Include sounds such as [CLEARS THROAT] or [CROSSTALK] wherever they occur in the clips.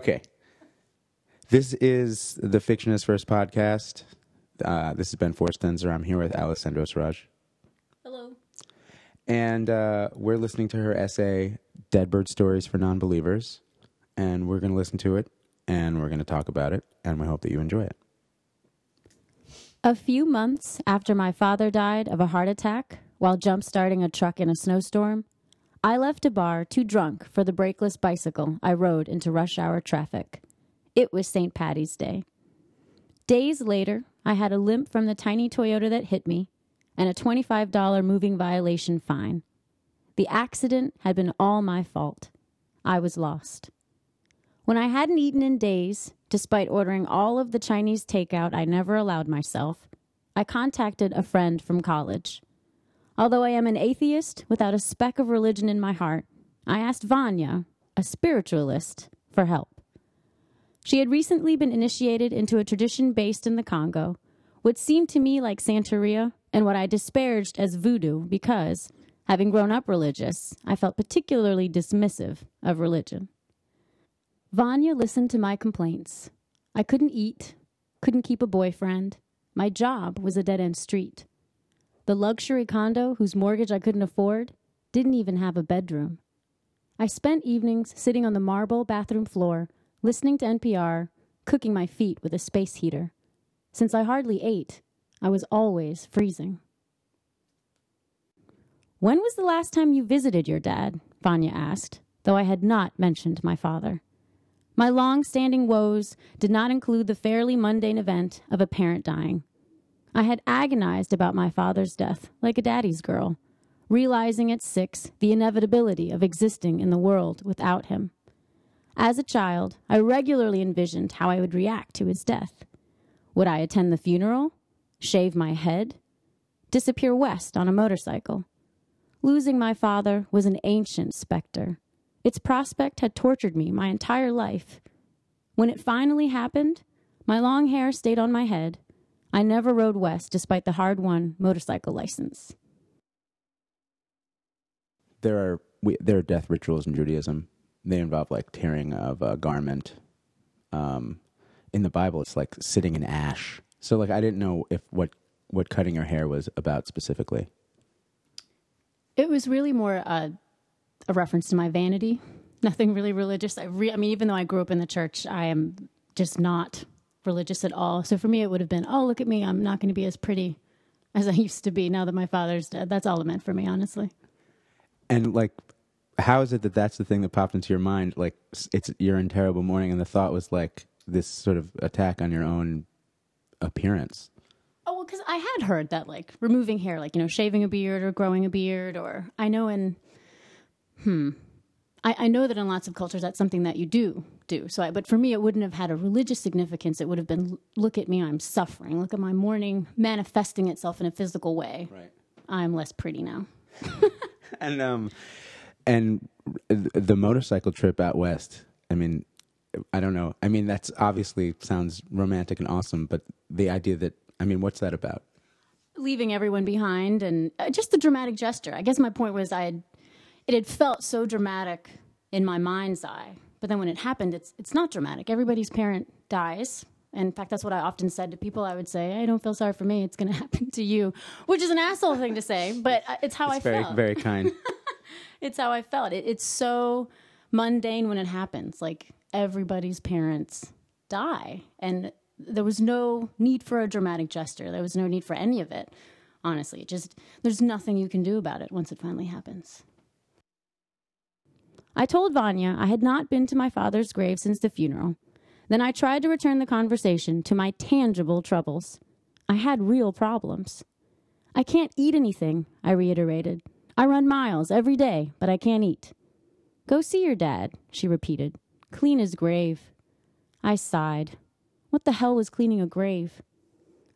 Okay. This is the Fictionist First podcast. Uh, this is Ben Forstenzer. I'm here with Alessandro Siraj. Hello. And uh, we're listening to her essay, Dead Bird Stories for Non-Believers. And we're going to listen to it, and we're going to talk about it, and we hope that you enjoy it. A few months after my father died of a heart attack while jump starting a truck in a snowstorm, I left a bar too drunk for the brakeless bicycle I rode into rush hour traffic. It was St. Patty's Day. Days later, I had a limp from the tiny Toyota that hit me and a $25 moving violation fine. The accident had been all my fault. I was lost. When I hadn't eaten in days, despite ordering all of the Chinese takeout I never allowed myself, I contacted a friend from college. Although I am an atheist without a speck of religion in my heart, I asked Vanya, a spiritualist, for help. She had recently been initiated into a tradition based in the Congo, what seemed to me like Santeria and what I disparaged as voodoo because, having grown up religious, I felt particularly dismissive of religion. Vanya listened to my complaints. I couldn't eat, couldn't keep a boyfriend. My job was a dead end street. The luxury condo, whose mortgage I couldn't afford, didn't even have a bedroom. I spent evenings sitting on the marble bathroom floor, listening to NPR, cooking my feet with a space heater. Since I hardly ate, I was always freezing. When was the last time you visited your dad? Vanya asked, though I had not mentioned my father. My long standing woes did not include the fairly mundane event of a parent dying. I had agonized about my father's death like a daddy's girl, realizing at six the inevitability of existing in the world without him. As a child, I regularly envisioned how I would react to his death. Would I attend the funeral? Shave my head? Disappear west on a motorcycle? Losing my father was an ancient specter. Its prospect had tortured me my entire life. When it finally happened, my long hair stayed on my head. I never rode west despite the hard won motorcycle license. There are we, there are death rituals in Judaism. They involve like tearing of a garment. Um, in the Bible, it's like sitting in ash. So like I didn't know if what what cutting your hair was about specifically. It was really more a, a reference to my vanity. [LAUGHS] Nothing really religious. I, re- I mean, even though I grew up in the church, I am just not religious at all. So for me, it would have been, oh, look at me. I'm not going to be as pretty as I used to be now that my father's dead. That's all it meant for me, honestly. And like, how is it that that's the thing that popped into your mind? Like, it's you're in terrible mourning, and the thought was like this sort of attack on your own appearance. Oh, well, because I had heard that, like, removing hair, like, you know, shaving a beard or growing a beard, or I know in, hmm, I, I know that in lots of cultures that's something that you do do. So, I, but for me, it wouldn't have had a religious significance. It would have been, look at me, I'm suffering. Look at my mourning manifesting itself in a physical way. Right. I'm less pretty now. [LAUGHS] and um, and the motorcycle trip out west. I mean, I don't know. I mean, that's obviously sounds romantic and awesome, but the idea that I mean, what's that about? Leaving everyone behind and uh, just the dramatic gesture. I guess my point was I had it had felt so dramatic in my mind's eye, but then when it happened, it's it's not dramatic. Everybody's parent dies. And in fact, that's what I often said to people. I would say, "I don't feel sorry for me. It's going [LAUGHS] to happen to you," which is an asshole thing to say, but uh, it's how It's I very felt. very kind. [LAUGHS] it's how I felt. It, it's so mundane when it happens. Like everybody's parents die, and there was no need for a dramatic gesture. There was no need for any of it. Honestly, it just there's nothing you can do about it once it finally happens. I told Vanya I had not been to my father's grave since the funeral. Then I tried to return the conversation to my tangible troubles. I had real problems. I can't eat anything, I reiterated. I run miles every day, but I can't eat. Go see your dad, she repeated. Clean his grave. I sighed. What the hell was cleaning a grave?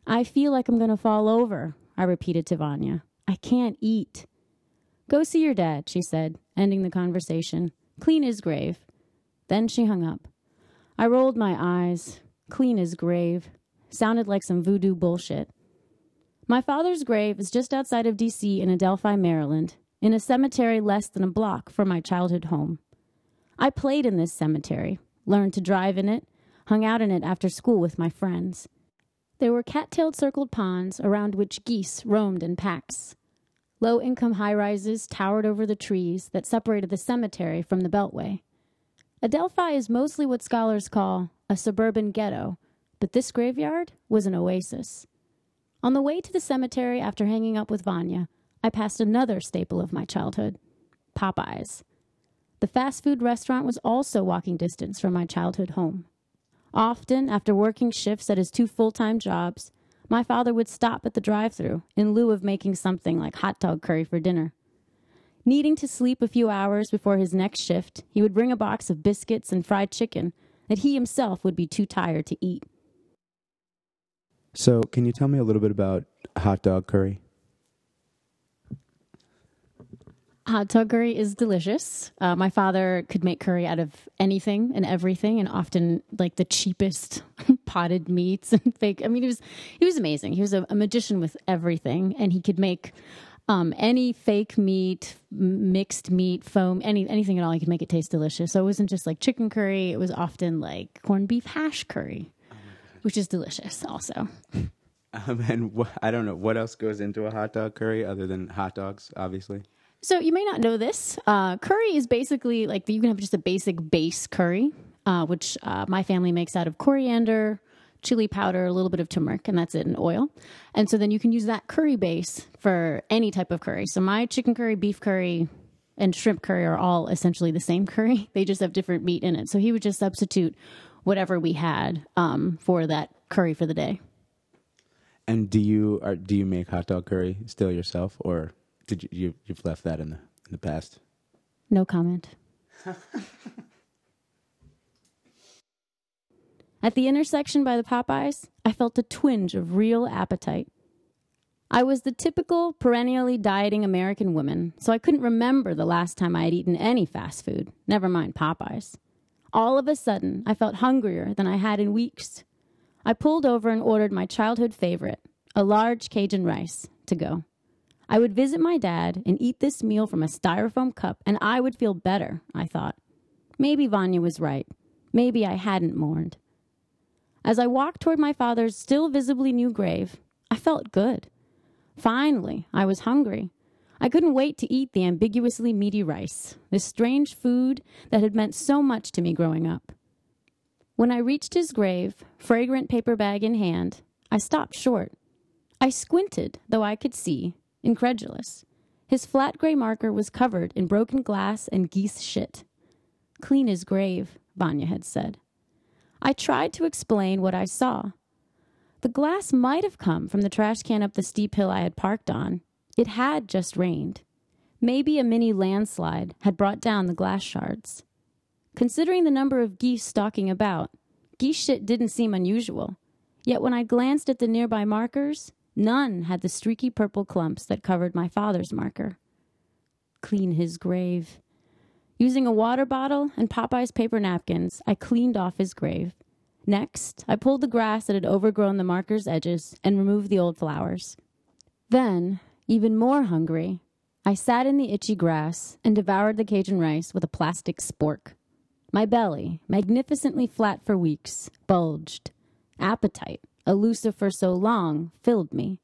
I feel like I'm going to fall over, I repeated to Vanya. I can't eat. Go see your dad, she said, ending the conversation. Clean his grave. Then she hung up. I rolled my eyes. Clean his grave. Sounded like some voodoo bullshit. My father's grave is just outside of D.C. in Adelphi, Maryland, in a cemetery less than a block from my childhood home. I played in this cemetery, learned to drive in it, hung out in it after school with my friends. There were cat-tailed circled ponds around which geese roamed in packs. Low-income high-rises towered over the trees that separated the cemetery from the beltway. Adelphi is mostly what scholars call a suburban ghetto, but this graveyard was an oasis. On the way to the cemetery after hanging up with Vanya, I passed another staple of my childhood Popeyes. The fast food restaurant was also walking distance from my childhood home. Often, after working shifts at his two full time jobs, my father would stop at the drive through in lieu of making something like hot dog curry for dinner. Needing to sleep a few hours before his next shift, he would bring a box of biscuits and fried chicken that he himself would be too tired to eat. So, can you tell me a little bit about hot dog curry? Hot dog curry is delicious. Uh, my father could make curry out of anything and everything, and often like the cheapest [LAUGHS] potted meats [LAUGHS] and fake. I mean, he was he was amazing. He was a, a magician with everything, and he could make um, any fake meat, mixed meat, foam, any anything at all. He could make it taste delicious. So it wasn't just like chicken curry. It was often like corned beef hash curry, which is delicious also. [LAUGHS] Um, and wh- I don't know what else goes into a hot dog curry other than hot dogs, obviously. So you may not know this. Uh, curry is basically like you can have just a basic base curry, uh, which uh, my family makes out of coriander, chili powder, a little bit of turmeric, and that's it, and oil. And so then you can use that curry base for any type of curry. So my chicken curry, beef curry, and shrimp curry are all essentially the same [LAUGHS] curry. They just have different meat in it. So he would just substitute whatever we had um, for that curry for the day. And do you are do you make hot dog curry still yourself, or did you, you you've left that in the in the past? No comment. [LAUGHS] At the intersection by the Popeyes, I felt a twinge of real appetite. I was the typical perennially dieting American woman, so I couldn't remember the last time I had eaten any fast food, never mind Popeyes. All of a sudden, I felt hungrier than I had in weeks. I pulled over and ordered my childhood favorite, a large Cajun rice, to go. I would visit my dad and eat this meal from a styrofoam cup, and I would feel better, I thought. Maybe Vanya was right. Maybe I hadn't mourned. As I walked toward my father's still visibly new grave, I felt good. Finally, I was hungry. I couldn't wait to eat the ambiguously meaty rice, this strange food that had meant so much to me growing up. When I reached his grave, fragrant paper bag in hand, I stopped short. I squinted, though I could see, incredulous. His flat gray marker was covered in broken glass and geese shit. Clean his grave, Vanya had said. I tried to explain what I saw. The glass might have come from the trash can up the steep hill I had parked on. It had just rained. Maybe a mini landslide had brought down the glass shards. Considering the number of geese stalking about, geese shit didn't seem unusual. Yet when I glanced at the nearby markers, none had the streaky purple clumps that covered my father's marker. Clean his grave. Using a water bottle and Popeye's paper napkins, I cleaned off his grave. Next, I pulled the grass that had overgrown the marker's edges and removed the old flowers. Then, even more hungry, I sat in the itchy grass and devoured the Cajun rice with a plastic spork. My belly, magnificently flat for weeks, bulged. Appetite, elusive for so long, filled me.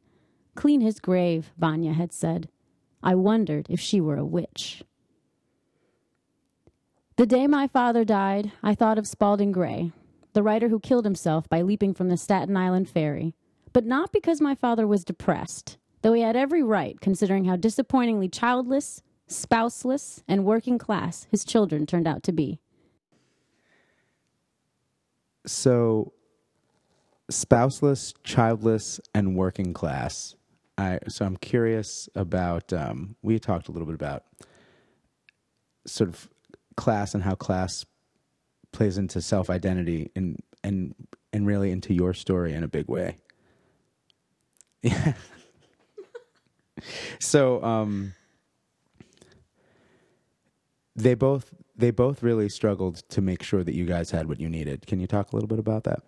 Clean his grave, Vanya had said. I wondered if she were a witch. The day my father died, I thought of Spalding Gray, the writer who killed himself by leaping from the Staten Island ferry. But not because my father was depressed, though he had every right considering how disappointingly childless, spouseless, and working class his children turned out to be. So, spouseless, childless, and working class. I so I'm curious about. Um, we talked a little bit about sort of class and how class plays into self identity and and and really into your story in a big way. Yeah. [LAUGHS] so um, they both they both really struggled to make sure that you guys had what you needed. Can you talk a little bit about that?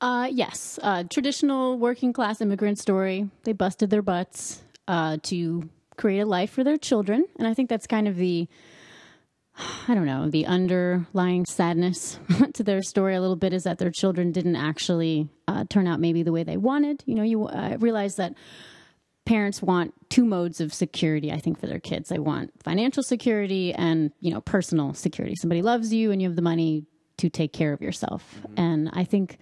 Uh, yes, uh, traditional working class immigrant story. They busted their butts uh, to create a life for their children, and I think that's kind of the I don't know, the underlying sadness [LAUGHS] to their story a little bit is that their children didn't actually uh, turn out maybe the way they wanted. You know, you uh, realize that parents want two modes of security, I think, for their kids. They want financial security and, you know, personal security. Somebody loves you and you have the money to take care of yourself. Mm-hmm. And I think,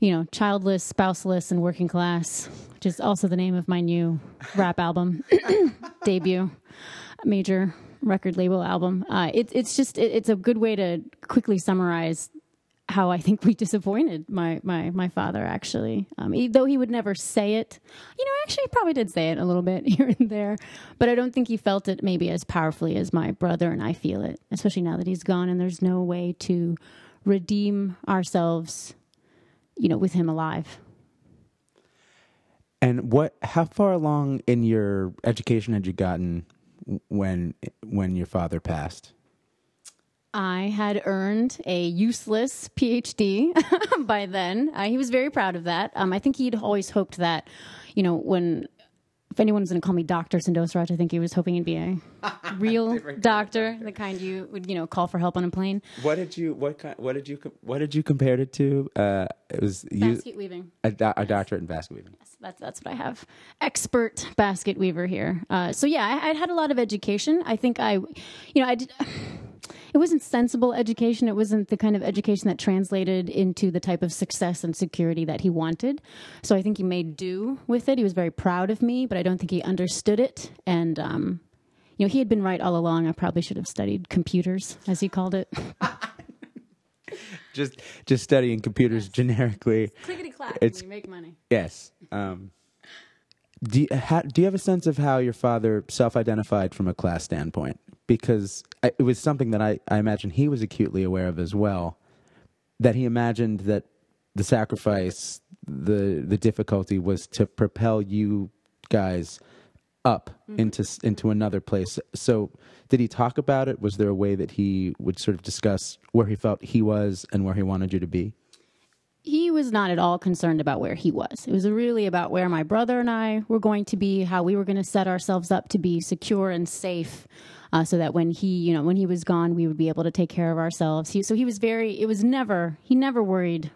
you know, childless, spouseless, and working class, which is also the name of my new rap album [COUGHS] [COUGHS] debut, major record label album. Uh, it, it's just it, it's a good way to quickly summarize how I think we disappointed my my my father. Actually, um, he, though he would never say it, you know, actually he probably did say it a little bit [LAUGHS] here and there, but I don't think he felt it maybe as powerfully as my brother and I feel it. Especially now that he's gone and there's no way to redeem ourselves, you know, with him alive. And what? How far along in your education had you gotten when when your father passed? I had earned a useless PhD [LAUGHS] by then. Uh, he was very proud of that. Um, I think he'd always hoped that, you know, when if anyone was going to call me Doctor Sindosraj, I think he was hoping he'd be a [LAUGHS] real doctor, doctor, the kind you would, you know, call for help on a plane. What did you what kind, what did you what did you compare it to? Uh, it was basket you, weaving. A, do, a doctorate in basket weaving. Yes, that's that's what I have. Expert basket weaver here. Uh, so yeah, I, I'd had a lot of education. I think I, you know, I did it wasn't sensible education. It wasn't the kind of education that translated into the type of success and security that he wanted. So I think he made do with it. He was very proud of me, but I don't think he understood it. And, um, you know, he had been right all along. I probably should have studied computers, as he called it. [LAUGHS] just, just studying computers yes. generically. Clickety clack. It's you make money. Yes. Um, do you, do you have a sense of how your father self-identified from a class standpoint? Because it was something that I, I imagine he was acutely aware of as well. That he imagined that the sacrifice, the the difficulty was to propel you guys up mm-hmm. into into another place. So, did he talk about it? Was there a way that he would sort of discuss where he felt he was and where he wanted you to be? He was not at all concerned about where he was. It was really about where my brother and I were going to be, how we were going to set ourselves up to be secure and safe uh, so that when he, you know, when he was gone, we would be able to take care of ourselves. He, so he was very, it was never, he never worried.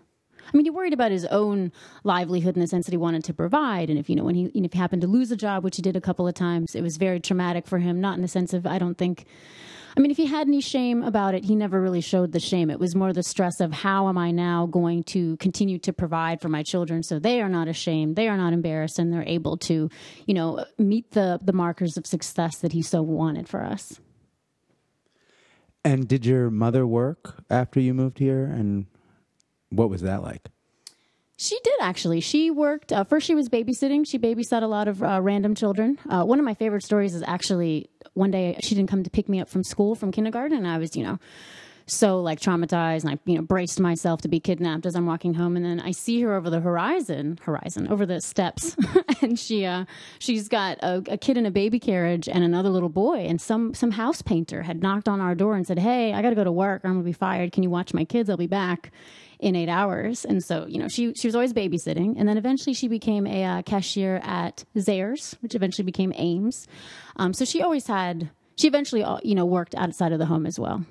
I mean, he worried about his own livelihood in the sense that he wanted to provide. And if, you know, when he, if he happened to lose a job, which he did a couple of times, it was very traumatic for him, not in the sense of, I don't think, I mean, if he had any shame about it, he never really showed the shame. It was more the stress of how am I now going to continue to provide for my children so they are not ashamed, they are not embarrassed, and they're able to, you know, meet the the markers of success that he so wanted for us. And did your mother work after you moved here? And what was that like? She did actually. She worked, uh, first, she was babysitting. She babysat a lot of uh, random children. Uh, one of my favorite stories is actually one day she didn't come to pick me up from school from kindergarten, and I was, you know, so like traumatized and I you know braced myself to be kidnapped as I'm walking home and then I see her over the horizon horizon over the steps [LAUGHS] and she uh she's got a, a, kid in a baby carriage and another little boy and some some house painter had knocked on our door and said hey I got to go to work or I'm gonna be fired can you watch my kids I'll be back in eight hours and so you know she she was always babysitting and then eventually she became a uh, cashier at Zayre's which eventually became Ames um, so she always had she eventually uh, you know worked outside of the home as well.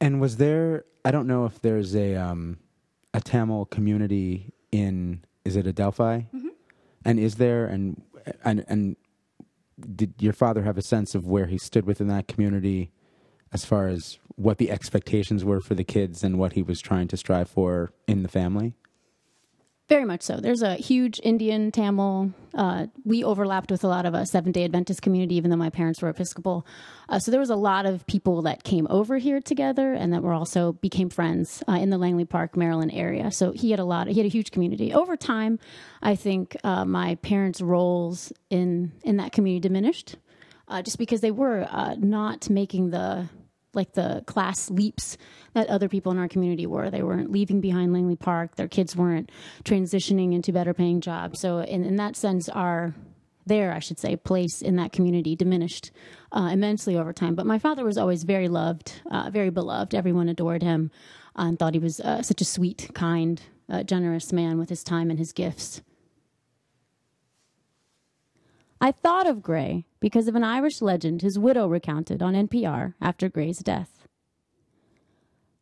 And was there? I don't know if there's a um, a Tamil community in. Is it Adelphi? Mm-hmm. And is there? And and and did your father have a sense of where he stood within that community, as far as what the expectations were for the kids and what he was trying to strive for in the family? Very much so. There's a huge Indian Tamil. Uh, we overlapped with a lot of a Seventh Day Adventist community, even though my parents were Episcopal. Uh, so there was a lot of people that came over here together, and that were also became friends uh, in the Langley Park, Maryland area. So he had a lot. He had a huge community. Over time, I think uh, my parents' roles in in that community diminished, uh, just because they were uh, not making the like the class leaps that other people in our community were. They weren't leaving behind Langley Park. Their kids weren't transitioning into better paying jobs. So in, in that sense, our their, I should say, place in that community diminished uh, immensely over time. But my father was always very loved, uh, very beloved. Everyone adored him uh, and thought he was uh, such a sweet, kind, uh, generous man with his time and his gifts. I thought of Gray because of an Irish legend his widow recounted on NPR after Gray's death.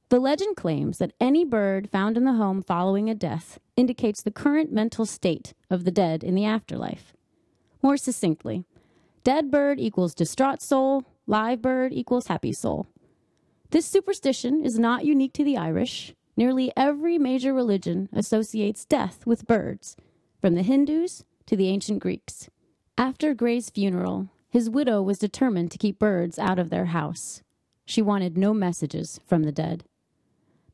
The legend claims that any bird found in the home following a death indicates the current mental state of the dead in the afterlife. More succinctly, dead bird equals distraught soul, live bird equals happy soul. This superstition is not unique to the Irish. Nearly every major religion associates death with birds, from the Hindus to the ancient Greeks. After Gray's funeral, his widow was determined to keep birds out of their house. She wanted no messages from the dead.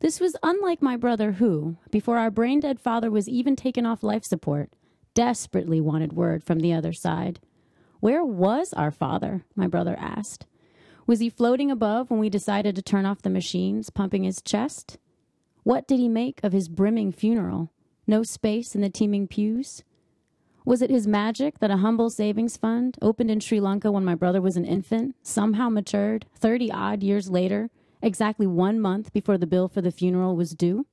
This was unlike my brother, who, before our brain dead father was even taken off life support, desperately wanted word from the other side. Where was our father? My brother asked. Was he floating above when we decided to turn off the machines, pumping his chest? What did he make of his brimming funeral? No space in the teeming pews? Was it his magic that a humble savings fund, opened in Sri Lanka when my brother was an infant, somehow matured 30 odd years later, exactly one month before the bill for the funeral was due?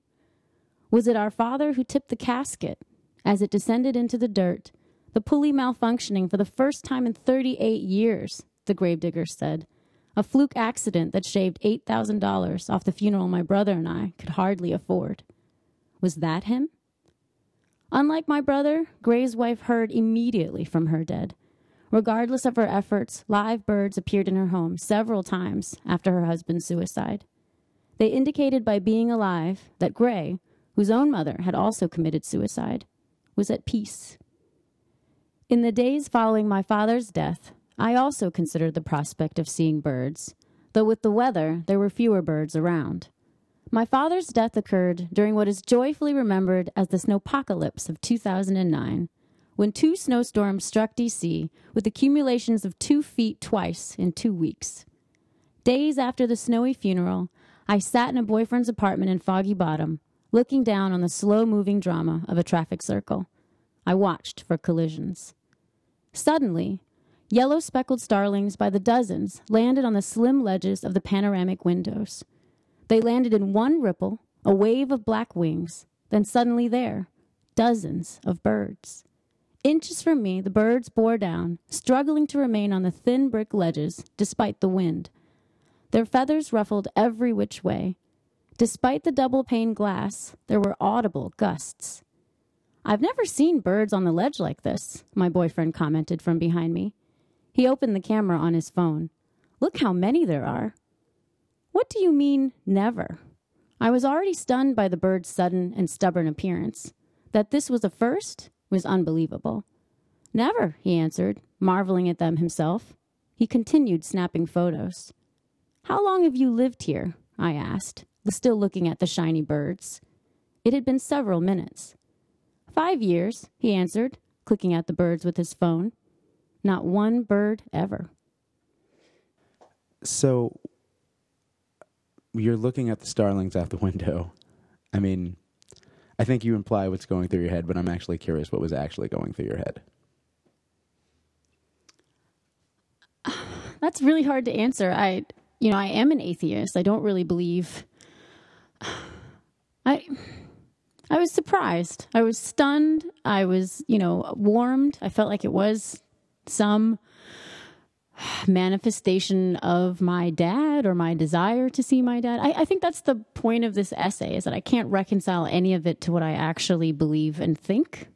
Was it our father who tipped the casket as it descended into the dirt, the pulley malfunctioning for the first time in 38 years, the gravedigger said, a fluke accident that shaved $8,000 off the funeral my brother and I could hardly afford. Was that him? Unlike my brother, Gray's wife heard immediately from her dead. Regardless of her efforts, live birds appeared in her home several times after her husband's suicide. They indicated by being alive that Gray, whose own mother had also committed suicide, was at peace. In the days following my father's death, I also considered the prospect of seeing birds, though with the weather there were fewer birds around. My father's death occurred during what is joyfully remembered as the snowpocalypse of 2009, when two snowstorms struck DC with accumulations of two feet twice in two weeks. Days after the snowy funeral, I sat in a boyfriend's apartment in Foggy Bottom, looking down on the slow moving drama of a traffic circle. I watched for collisions. Suddenly, Yellow speckled starlings by the dozens landed on the slim ledges of the panoramic windows. They landed in one ripple, a wave of black wings, then suddenly there, dozens of birds. Inches from me, the birds bore down, struggling to remain on the thin brick ledges despite the wind. Their feathers ruffled every which way. Despite the double pane glass, there were audible gusts. I've never seen birds on the ledge like this, my boyfriend commented from behind me. He opened the camera on his phone. Look how many there are. What do you mean, never? I was already stunned by the bird's sudden and stubborn appearance. That this was a first was unbelievable. Never, he answered, marveling at them himself. He continued snapping photos. How long have you lived here? I asked, still looking at the shiny birds. It had been several minutes. Five years, he answered, clicking at the birds with his phone. Not one bird ever. So you're looking at the starlings out the window. I mean, I think you imply what's going through your head, but I'm actually curious what was actually going through your head. [SIGHS] That's really hard to answer. I, you know, I am an atheist. I don't really believe. [SIGHS] I, I was surprised. I was stunned. I was, you know, warmed. I felt like it was some manifestation of my dad or my desire to see my dad. I, I, think that's the point of this essay is that I can't reconcile any of it to what I actually believe and think.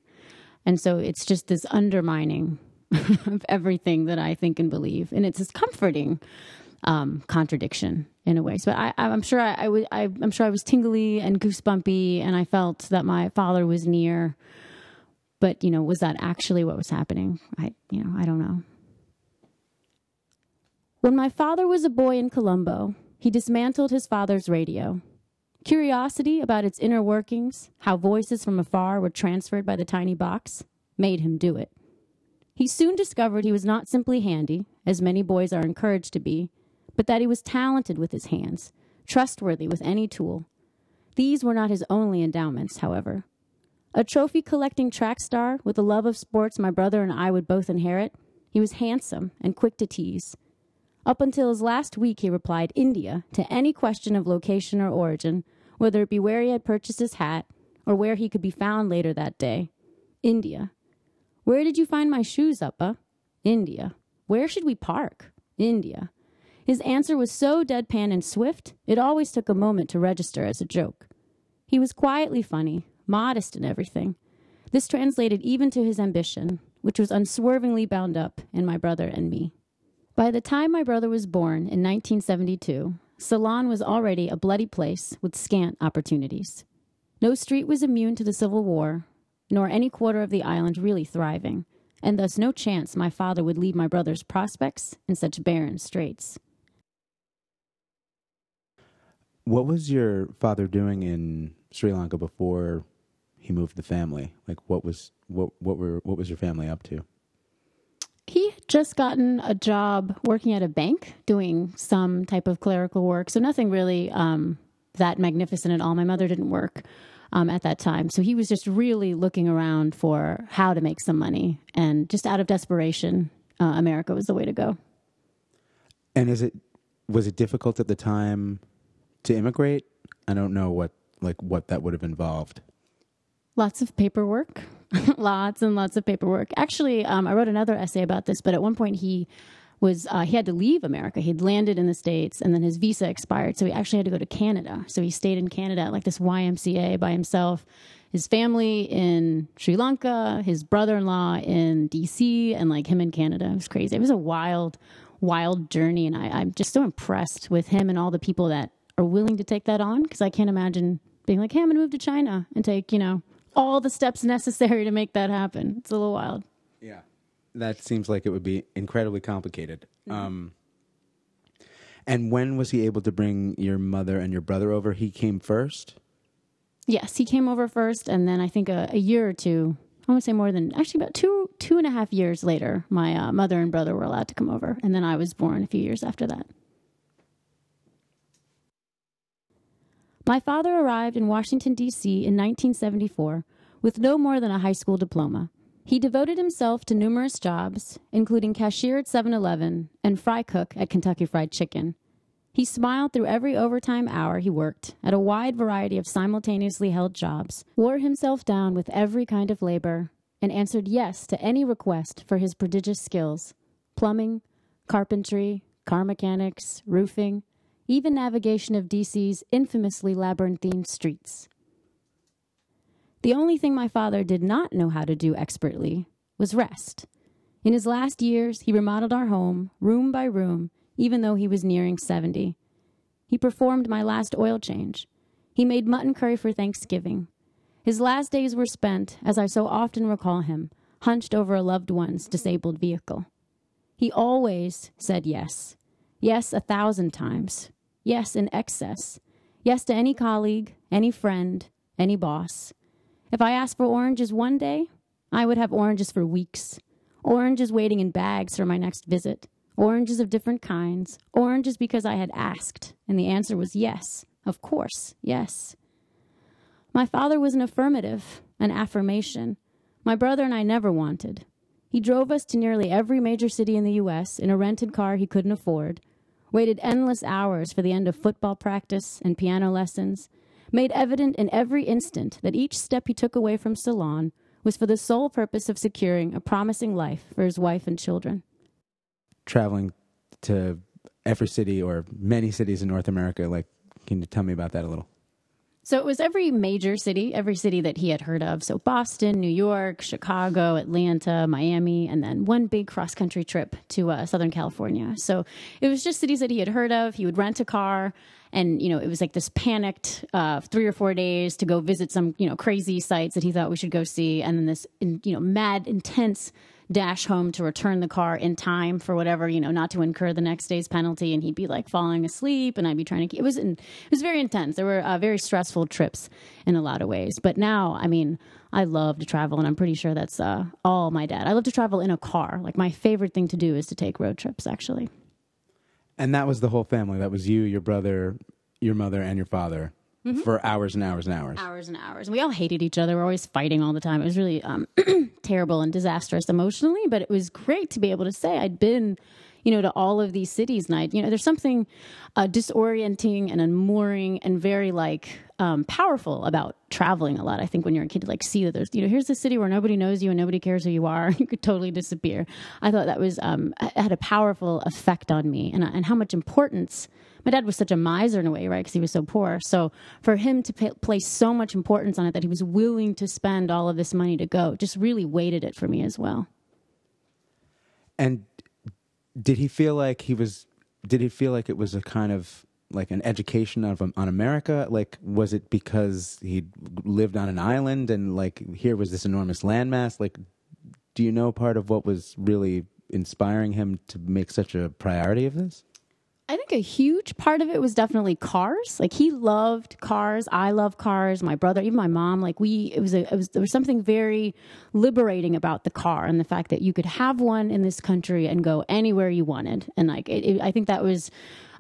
And so it's just this undermining [LAUGHS] of everything that I think and believe. And it's this comforting um, contradiction in a way. So I, am sure I, I, was, I, I'm sure I was tingly and goosebumpy and I felt that my father was near but, you know, was that actually what was happening? I, you know, I don't know. When my father was a boy in Colombo, he dismantled his father's radio. Curiosity about its inner workings, how voices from afar were transferred by the tiny box, made him do it. He soon discovered he was not simply handy, as many boys are encouraged to be, but that he was talented with his hands, trustworthy with any tool. These were not his only endowments, however. A trophy collecting track star with a love of sports my brother and I would both inherit, he was handsome and quick to tease. Up until his last week, he replied India to any question of location or origin, whether it be where he had purchased his hat or where he could be found later that day. India. Where did you find my shoes, Uppa? India. Where should we park? India. His answer was so deadpan and swift, it always took a moment to register as a joke. He was quietly funny, modest in everything. This translated even to his ambition, which was unswervingly bound up in my brother and me. By the time my brother was born in 1972, Ceylon was already a bloody place with scant opportunities. No street was immune to the Civil War, nor any quarter of the island really thriving, and thus no chance my father would leave my brother's prospects in such barren straits. What was your father doing in Sri Lanka before he moved the family? Like, what was what what were what was your family up to? Just gotten a job working at a bank, doing some type of clerical work, so nothing really um, that magnificent at all. My mother didn't work um, at that time, so he was just really looking around for how to make some money, and just out of desperation, uh, America was the way to go. And is it was it difficult at the time to immigrate? I don't know what like what that would have involved. Lots of paperwork, [LAUGHS] lots and lots of paperwork. Actually, um, I wrote another essay about this, but at one point he was uh, he had to leave America. He'd landed in the states, and then his visa expired, so he actually had to go to Canada. So he stayed in Canada like this YMCA by himself. His family in Sri Lanka, his brother-in-law in DC, and like him in Canada. It was crazy. It was a wild, wild journey, and I, I'm just so impressed with him and all the people that are willing to take that on because I can't imagine being like, hey, I'm to move to China and take, you know, all the steps necessary to make that happen. It's a little wild. Yeah. That seems like it would be incredibly complicated. Um, and when was he able to bring your mother and your brother over? He came first? Yes, he came over first, and then I think a, a year or two. I want to say more than actually about two two and a half years later, my uh, mother and brother were allowed to come over, and then I was born a few years after that. My father arrived in Washington, D.C. in 1974 with no more than a high school diploma. He devoted himself to numerous jobs, including cashier at 7 Eleven and fry cook at Kentucky Fried Chicken. He smiled through every overtime hour he worked at a wide variety of simultaneously held jobs, wore himself down with every kind of labor, and answered yes to any request for his prodigious skills plumbing, carpentry, car mechanics, roofing, even navigation of DC's infamously labyrinthine streets. The only thing my father did not know how to do expertly was rest. In his last years, he remodeled our home, room by room, even though he was nearing 70. He performed my last oil change. He made mutton curry for Thanksgiving. His last days were spent, as I so often recall him, hunched over a loved one's disabled vehicle. He always said yes. Yes, a thousand times. Yes, in excess. Yes to any colleague, any friend, any boss. If I asked for oranges one day, I would have oranges for weeks. Oranges waiting in bags for my next visit. Oranges of different kinds. Oranges because I had asked, and the answer was yes. Of course, yes. My father was an affirmative, an affirmation. My brother and I never wanted. He drove us to nearly every major city in the U.S. in a rented car he couldn't afford, waited endless hours for the end of football practice and piano lessons, made evident in every instant that each step he took away from Ceylon was for the sole purpose of securing a promising life for his wife and children. Traveling to every city or many cities in North America, like, can you tell me about that a little? So it was every major city, every city that he had heard of. So Boston, New York, Chicago, Atlanta, Miami, and then one big cross country trip to uh, Southern California. So it was just cities that he had heard of. He would rent a car, and you know it was like this panicked uh, three or four days to go visit some you know crazy sites that he thought we should go see, and then this you know mad intense dash home to return the car in time for whatever you know not to incur the next day's penalty and he'd be like falling asleep and i'd be trying to it was in, it was very intense. There were uh, very stressful trips in a lot of ways. But now i mean i love to travel and i'm pretty sure that's uh, all my dad. I love to travel in a car. Like my favorite thing to do is to take road trips actually. And that was the whole family. That was you, your brother, your mother, and your father for hours and hours and hours. hours and hours. And we all hated each other. We're always fighting all the time. It was really um, [CLEARS THROAT] terrible and disastrous emotionally, but it was great to be able to say I'd been, you know, to all of these cities. And I, you know, there's something uh, disorienting and unmooring and very like um, powerful about traveling a lot. I think when you're a kid, to like see that there's, you know, here's a city where nobody knows you and nobody cares who you are. [LAUGHS] you could totally disappear. I thought that was um, had a powerful effect on me, and and how much importance. My dad was such a miser in a way, right? Because he was so poor. So for him to pay, place so much importance on it that he was willing to spend all of this money to go, just really weighted it for me as well. And did he feel like he was? Did he feel like it was a kind of like an education of um, on America? Like, was it because he lived on an island and like here was this enormous landmass? Like, do you know part of what was really inspiring him to make such a priority of this? I think a huge part of it was definitely cars. Like he loved cars. I love cars. My brother, even my mom. Like we, it was a, it was there was something very liberating about the car and the fact that you could have one in this country and go anywhere you wanted. And like it, it, I think that was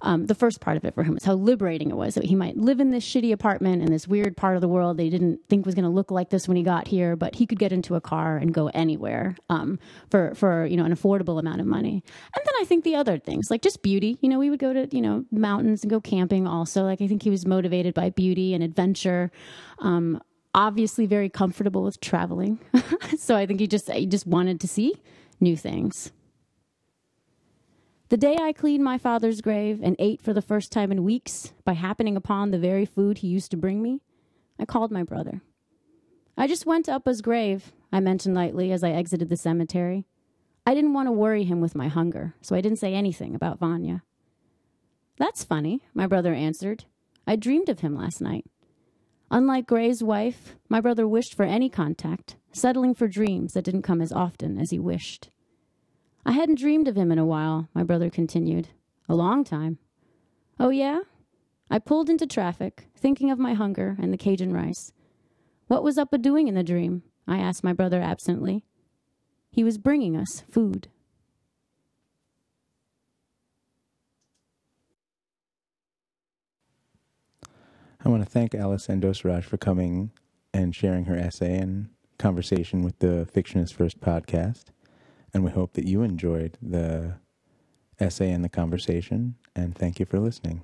um, the first part of it for him was how liberating it was that he might live in this shitty apartment in this weird part of the world he didn't think was going to look like this when he got here, but he could get into a car and go anywhere um, for for you know an affordable amount of money. And then I think the other things like just beauty. You know, we would go to you know mountains and go camping. Also, like I think he was motivated by beauty and adventure. Um, obviously, very comfortable with traveling, [LAUGHS] so I think he just he just wanted to see new things. The day I cleaned my father's grave and ate for the first time in weeks by happening upon the very food he used to bring me, I called my brother. I just went to Uppa's grave, I mentioned lightly as I exited the cemetery. I didn't want to worry him with my hunger, so I didn't say anything about Vanya. That's funny, my brother answered. I dreamed of him last night. Unlike Gray's wife, my brother wished for any contact, settling for dreams that didn't come as often as he wished. I hadn't dreamed of him in a while, my brother continued. A long time. Oh, yeah? I pulled into traffic, thinking of my hunger and the Cajun rice. What was Uppa doing in the dream? I asked my brother absently. He was bringing us food. I want to thank Alice Andosaraj for coming and sharing her essay and conversation with the Fictionist First podcast. And we hope that you enjoyed the essay and the conversation. And thank you for listening.